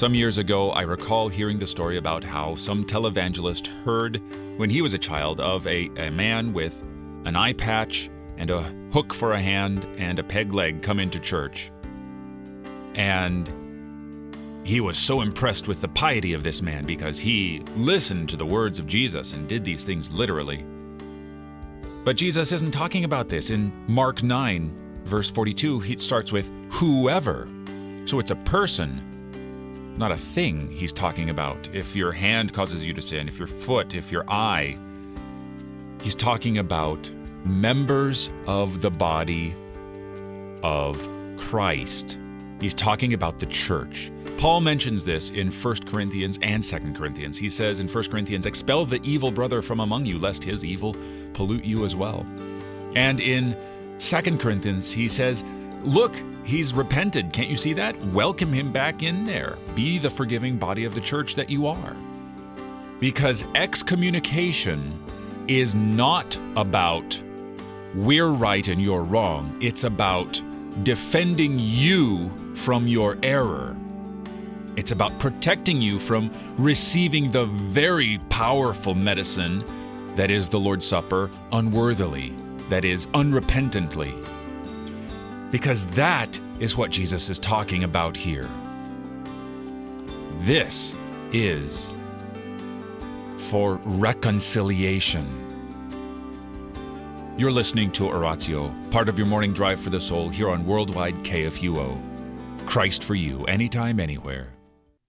Some years ago, I recall hearing the story about how some televangelist heard when he was a child of a, a man with an eye patch and a hook for a hand and a peg leg come into church. And he was so impressed with the piety of this man because he listened to the words of Jesus and did these things literally. But Jesus isn't talking about this. In Mark 9, verse 42, he starts with whoever. So it's a person, not a thing he's talking about. If your hand causes you to sin, if your foot, if your eye, he's talking about members of the body of Christ. He's talking about the church. Paul mentions this in 1 Corinthians and 2 Corinthians. He says in 1 Corinthians, Expel the evil brother from among you, lest his evil pollute you as well. And in 2 Corinthians, he says, Look, he's repented. Can't you see that? Welcome him back in there. Be the forgiving body of the church that you are. Because excommunication is not about we're right and you're wrong. It's about defending you from your error. It's about protecting you from receiving the very powerful medicine that is the Lord's Supper unworthily, that is, unrepentantly. Because that is what Jesus is talking about here. This is for reconciliation. You're listening to Oratio, part of your morning drive for the soul here on Worldwide KFUO. Christ for you, anytime, anywhere.